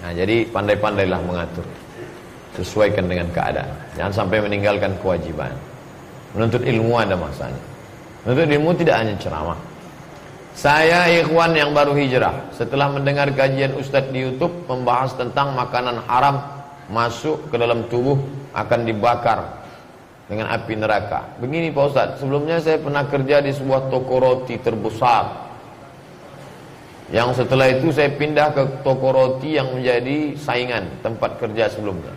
Nah, jadi pandai-pandailah mengatur. Sesuaikan dengan keadaan. Jangan sampai meninggalkan kewajiban. Menuntut ilmu ada masanya. Menuntut ilmu tidak hanya ceramah. Saya ikhwan yang baru hijrah Setelah mendengar kajian Ustadz di Youtube Membahas tentang makanan haram Masuk ke dalam tubuh Akan dibakar Dengan api neraka Begini Pak Ustadz Sebelumnya saya pernah kerja di sebuah toko roti terbesar Yang setelah itu saya pindah ke toko roti Yang menjadi saingan Tempat kerja sebelumnya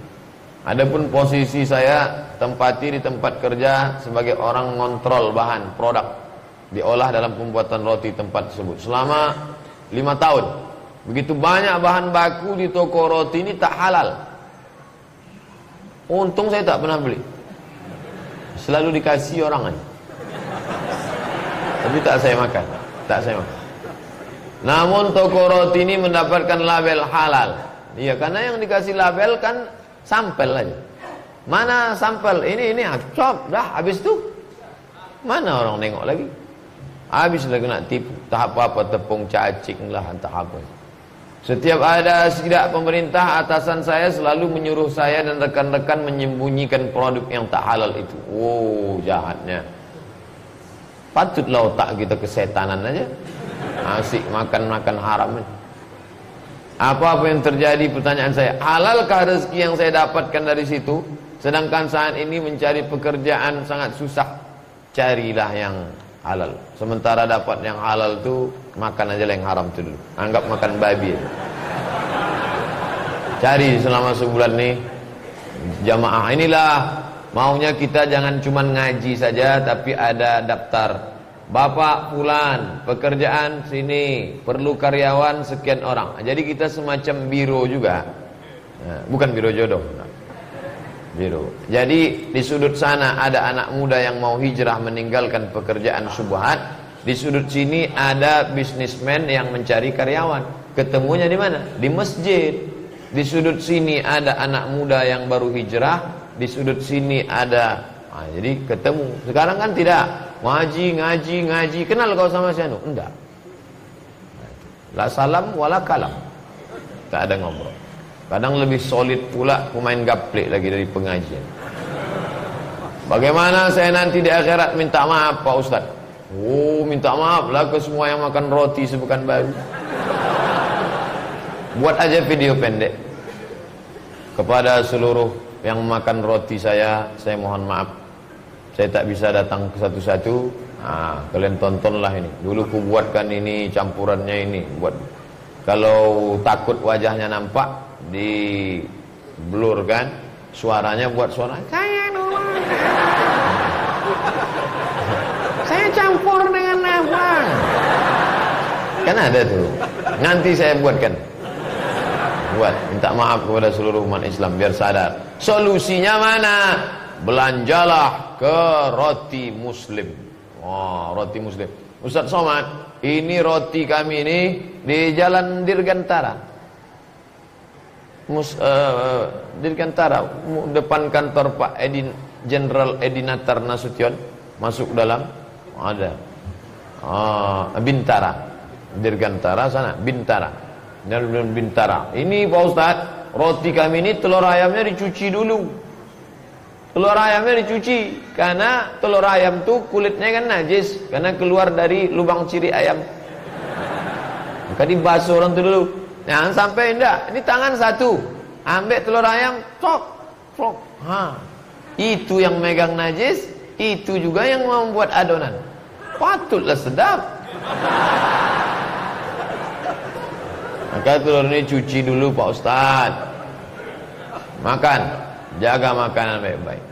Adapun posisi saya Tempati di tempat kerja Sebagai orang ngontrol bahan produk diolah dalam pembuatan roti tempat tersebut selama lima tahun. Begitu banyak bahan baku di toko roti ini tak halal. Untung saya tak pernah beli. Selalu dikasih orang aja. Tapi tak saya makan, tak saya makan. Namun toko roti ini mendapatkan label halal. Iya, karena yang dikasih label kan sampel aja. Mana sampel? Ini ini cop dah habis tu. Mana orang nengok lagi? Habis lagi nak tipu. Tak apa-apa tepung cacing lah entah apa. Setiap ada sidak pemerintah atasan saya selalu menyuruh saya dan rekan-rekan menyembunyikan produk yang tak halal itu. Oh, jahatnya. Patutlah otak kita kesetanan aja. Asik makan-makan haram. Apa-apa yang terjadi pertanyaan saya, halalkah rezeki yang saya dapatkan dari situ? Sedangkan saat ini mencari pekerjaan sangat susah. Carilah yang halal. Sementara dapat yang halal tu makan aja yang haram tu dulu. Anggap makan babi. Aja. Cari selama sebulan nih jamaah inilah maunya kita jangan cuma ngaji saja tapi ada daftar Bapak Fulan, pekerjaan sini, perlu karyawan sekian orang. Jadi kita semacam biro juga. Bukan biro jodoh. Biru. Jadi di sudut sana ada anak muda yang mau hijrah meninggalkan pekerjaan subuhat. Di sudut sini ada bisnismen yang mencari karyawan. Ketemunya di mana? Di masjid. Di sudut sini ada anak muda yang baru hijrah. Di sudut sini ada nah, jadi ketemu. Sekarang kan tidak ngaji, ngaji, ngaji. Kenal kau sama saya? Enggak. La salam wala kalam. Tak ada ngobrol. Kadang lebih solid pula pemain gaplek lagi dari pengajian. Bagaimana saya nanti di akhirat minta maaf Pak Ustaz? Oh, minta maaf lah ke semua yang makan roti sepekan baru. Buat aja video pendek. Kepada seluruh yang makan roti saya, saya mohon maaf. Saya tak bisa datang ke satu-satu. Kalian tontonlah ini. Dulu ku buatkan ini campurannya ini. Buat kalau takut wajahnya nampak di blur kan suaranya buat suara saya nolong saya campur dengan apa? Kan ada tuh. Nanti saya buatkan. Buat minta maaf kepada seluruh umat Islam biar sadar. Solusinya mana? Belanjalah ke roti muslim. Oh roti muslim. Ustaz Somad ini roti kami ini di jalan Dirgantara. Mus, uh, Dirgantara depan kantor Pak Edin Jenderal Edinatar Nasution masuk dalam ada. Uh, Bintara. Dirgantara sana Bintara. Dan Bintara. Ini Pak Ustad roti kami ini telur ayamnya dicuci dulu telur ayamnya dicuci karena telur ayam tuh kulitnya kan najis karena keluar dari lubang ciri ayam maka dibasuh orang itu dulu Jangan sampai enggak. Ini tangan satu. Ambil telur ayam, cok, cok. Ha. Itu yang megang najis, itu juga yang membuat adonan. Patutlah sedap. Maka telur ini cuci dulu Pak Ustaz. Makan. Jaga makanan baik-baik.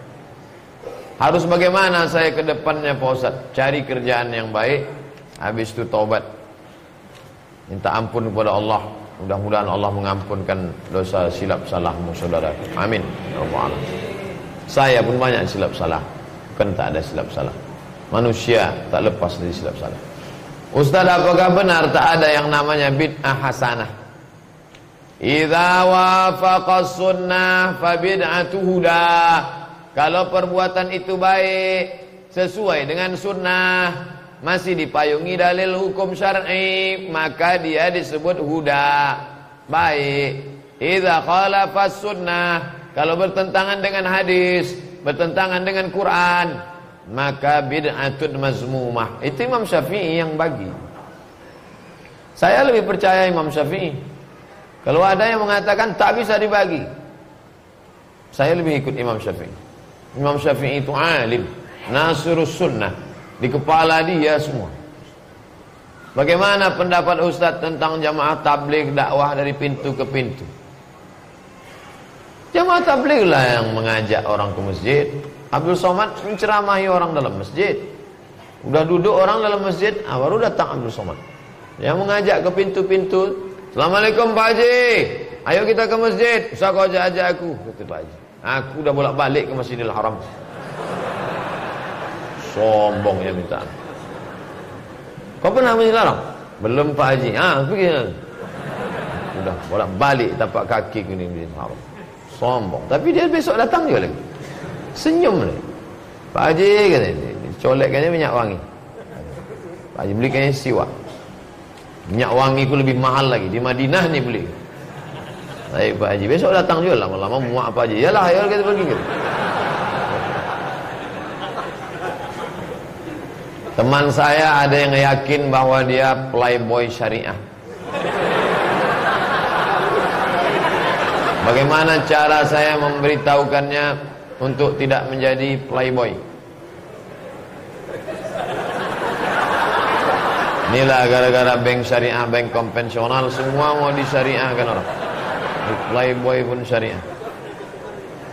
Harus bagaimana saya ke depannya Pak? Cari kerjaan yang baik. Habis itu taubat. Minta ampun kepada Allah Mudah-mudahan Allah mengampunkan dosa silap salahmu saudara. Amin. Ya Saya pun banyak silap salah. Bukan tak ada silap salah. Manusia tak lepas dari silap salah. Ustaz apakah benar tak ada yang namanya bid'ah hasanah? Idza wafaqa sunnah fa bid'atu huda. Kalau perbuatan itu baik sesuai dengan sunnah masih dipayungi dalil hukum syar'i maka dia disebut huda baik Idza khalafas sunnah, kalau bertentangan dengan hadis, bertentangan dengan Quran, maka bid'atun mazmumah. Itu Imam Syafi'i yang bagi. Saya lebih percaya Imam Syafi'i. Kalau ada yang mengatakan tak bisa dibagi, saya lebih ikut Imam Syafi'i. Imam Syafi'i itu alim, nasirus sunnah. Di kepala dia semua. Bagaimana pendapat Ustaz tentang jamaah tabligh dakwah dari pintu ke pintu? Jamaah tabligh lah yang mengajak orang ke masjid. Abdul Somad menceramahi orang dalam masjid. Udah duduk orang dalam masjid, ah, baru datang Abdul Somad. Yang mengajak ke pintu-pintu. Assalamualaikum Pak Haji. Ayo kita ke masjid. Usah kau ajak-ajak aku. Kata Pak Haji. Aku dah bolak balik ke Masjidil Haram. Sombongnya minta. Kau pernah Masjidil Haram? Belum Pak Haji. Ah, pergi. Sudah bolak balik tapak kaki ke Masjidil Haram. Sombong. Tapi dia besok datang juga lagi. Senyum lagi. Pak Haji kata dia. Colekkannya minyak wangi. Pak Haji belikannya siwak. Minyak wangi ku lebih mahal lagi di Madinah ni beli. Baik Pak Haji, besok datang juga lama-lama muak Pak Haji. Yalah, ayo kita pergi gitu. Teman saya ada yang yakin bahwa dia playboy syariah. Bagaimana cara saya memberitahukannya untuk tidak menjadi playboy? Inilah gara-gara bank syariah, bank konvensional semua mau disyariahkan orang. Playboy pun syariah.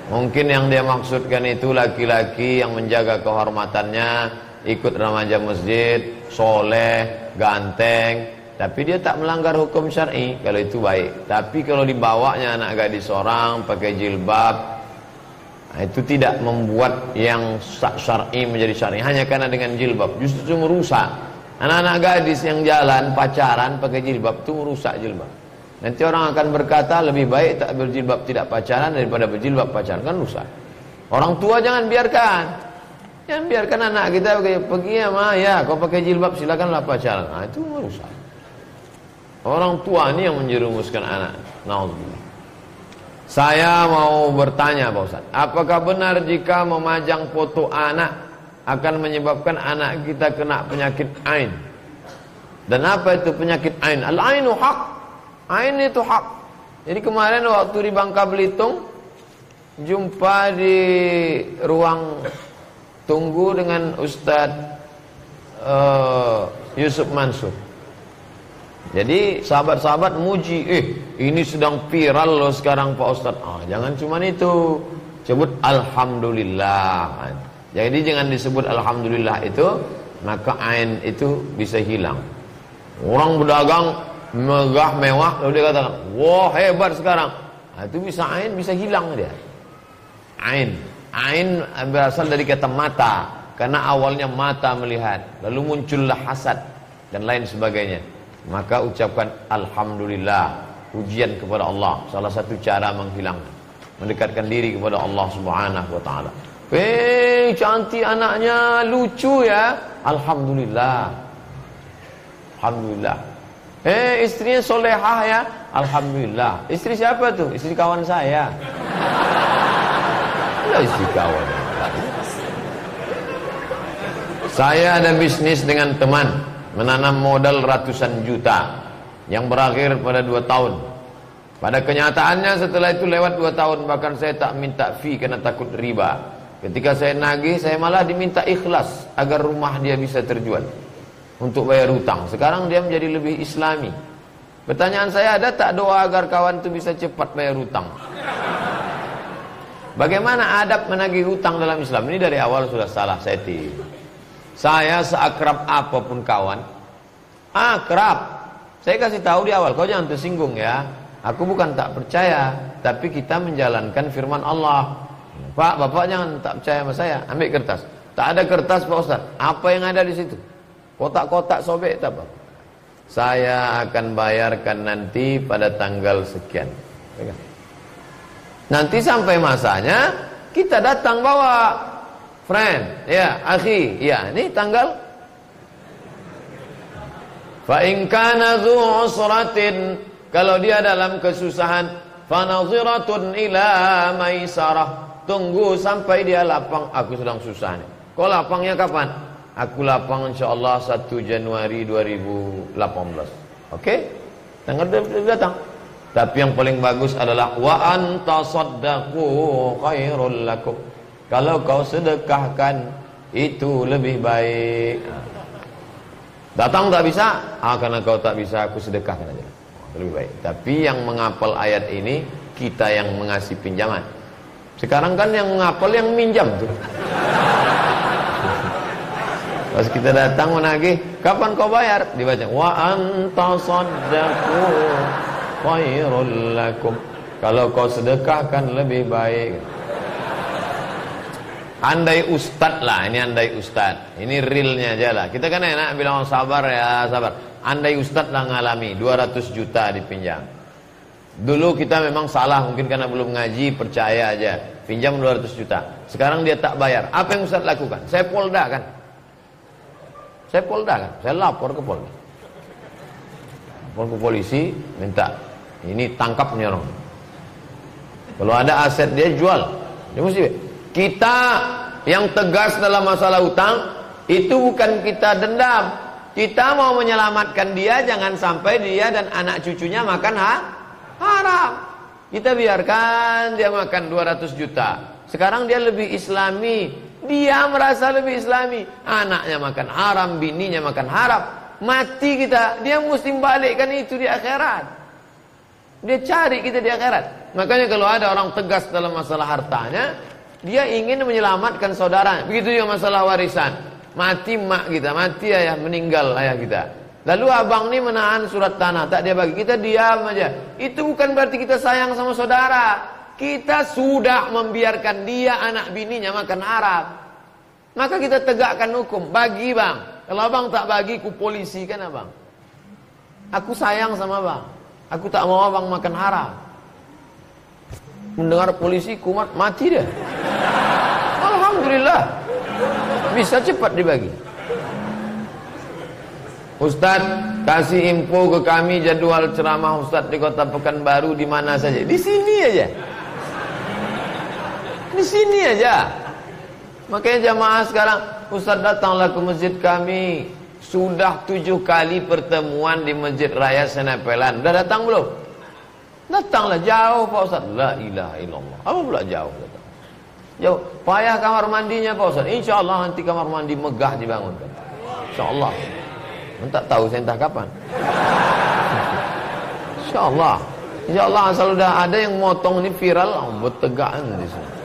Mungkin yang dia maksudkan itu laki-laki yang menjaga kehormatannya, ikut remaja masjid, soleh, ganteng, tapi dia tak melanggar hukum syar'i kalau itu baik. Tapi kalau dibawanya anak gadis seorang pakai jilbab, itu tidak membuat yang syar'i menjadi syar'i hanya karena dengan jilbab, justru merusak Anak-anak gadis yang jalan pacaran pakai jilbab itu merusak jilbab. Nanti orang akan berkata lebih baik tak berjilbab tidak pacaran daripada berjilbab pacaran kan rusak. Orang tua jangan biarkan. Jangan biarkan anak kita pergi, pergi ya ma ya kau pakai jilbab silakanlah pacaran. Nah, itu merusak. Orang tua ini yang menjerumuskan anak. Nauzubillah. Saya mau bertanya Pak Ustaz, apakah benar jika memajang foto anak akan menyebabkan anak kita kena penyakit ain. Dan apa itu penyakit ain? Al-ainu hak. Ain itu hak. Jadi kemarin waktu di Bangka Belitung jumpa di ruang tunggu dengan Ustadz uh, Yusuf Mansur. Jadi sahabat-sahabat muji, eh ini sedang viral loh sekarang Pak Ustadz. Ah, jangan cuma itu. Sebut Alhamdulillah. Jadi jangan disebut Alhamdulillah itu Maka ain itu bisa hilang. Orang berdagang Megah mewah Lalu dia katakan Wah hebat sekarang. Nah, Itu bisa ain bisa hilang dia. Ain. Ain berasal dari kata mata Karena awalnya mata melihat Lalu muncullah hasad Dan lain sebagainya. Maka ucapkan Alhamdulillah Pujian kepada Allah. Salah satu cara menghilangkan Mendekatkan diri kepada Allah subhanahu wa ta'ala Cantik anaknya, lucu ya. Alhamdulillah. Alhamdulillah. Eh, istrinya solehah ya. Alhamdulillah. Istri siapa tuh? Istri kawan saya. Lah istri kawan. Saya ada bisnis dengan teman menanam modal ratusan juta yang berakhir pada dua tahun. Pada kenyataannya setelah itu lewat dua tahun bahkan saya tak minta fee karena takut riba. Ketika saya nagih, saya malah diminta ikhlas agar rumah dia bisa terjual untuk bayar hutang. Sekarang dia menjadi lebih islami. Pertanyaan saya ada tak doa agar kawan itu bisa cepat bayar hutang? Bagaimana adab menagih hutang dalam Islam? Ini dari awal sudah salah setting. Saya seakrab apa pun kawan, akrab. Saya kasih tahu di awal, kau jangan tersinggung ya. Aku bukan tak percaya, tapi kita menjalankan firman Allah. Pak, bapak jangan tak percaya sama saya. Ambil kertas. Tak ada kertas Pak Ustaz. Apa yang ada di situ? Kotak-kotak sobek tak apa. Saya akan bayarkan nanti pada tanggal sekian. Nanti sampai masanya kita datang bawa friend, ya, akhi, ya, ini tanggal Fa in kana kalau dia dalam kesusahan Fanaziratun ila maisarah. Tunggu sampai dia lapang. Aku sedang susah nih. Kau lapangnya kapan? Aku lapang insyaAllah 1 Januari 2018. Oke? Okay? Tanggal datang. Tapi yang paling bagus adalah wa anta saddaqu khairul lakum. Kalau kau sedekahkan itu lebih baik. Datang tak bisa? Ah karena kau tak bisa aku sedekahkan aja. Lebih baik. Tapi yang menghafal ayat ini kita yang mengasih pinjaman. Sekarang kan yang menghafal yang minjam tuh. Pas kita datang menagih, kapan kau bayar? Dibaca wa anta saddaqu khairul lakum. Kalau kau sedekahkan lebih baik. Andai ustad lah, ini andai ustad. Ini realnya aja lah. Kita kan enak bilang sabar ya, sabar. Andai ustad lah ngalami 200 juta dipinjam. Dulu kita memang salah, mungkin karena belum ngaji, percaya aja. Pinjam 200 juta. Sekarang dia tak bayar. Apa yang ustad lakukan? Saya polda kan. Saya polda kan. Saya lapor ke polda. Lapor ke polisi, minta ini tangkap nih orang. Kalau ada aset dia jual. Dia mesti kita yang tegas dalam masalah utang itu bukan kita dendam. Kita mau menyelamatkan dia jangan sampai dia dan anak cucunya makan ha? Haram. Kita biarkan dia makan 200 juta. Sekarang dia lebih islami. Dia merasa lebih islami. Anaknya makan haram, bininya makan haram. Mati kita. Dia mesti balikkan itu di akhirat. Dia cari kita di akhirat. Makanya kalau ada orang tegas dalam masalah hartanya, dia ingin menyelamatkan saudara. Begitu juga masalah warisan. Mati mak kita, mati ayah, meninggal ayah kita. Lalu abang ini menahan surat tanah, tak dia bagi. Kita diam aja. Itu bukan berarti kita sayang sama saudara. Kita sudah membiarkan dia anak bininya makan haram. Maka kita tegakkan hukum. Bagi bang. Kalau abang tak bagi, ku polisi kan abang. Aku sayang sama bang. Aku tak mau abang makan haram. Mendengar polisi kumat mati dia. Alhamdulillah. Bisa cepat dibagi. Ustaz, kasih info ke kami jadwal ceramah Ustaz di Kota Pekanbaru di mana saja. Di sini aja. Di sini aja. Makanya jamaah sekarang, Ustaz datanglah ke masjid kami. Sudah tujuh kali pertemuan di Masjid Raya Senepelan. Sudah datang belum? Datanglah jauh Pak Ustaz. La ilaha illallah. Apa pula jauh? Datang. Jauh. Payah kamar mandinya Pak Ustaz. Insya Allah nanti kamar mandi megah dibangunkan. Insya Allah. Tak tahu saya entah kapan. Insya Allah. Insya Allah asal sudah ada yang motong ini viral, oh, bertegaan di sini.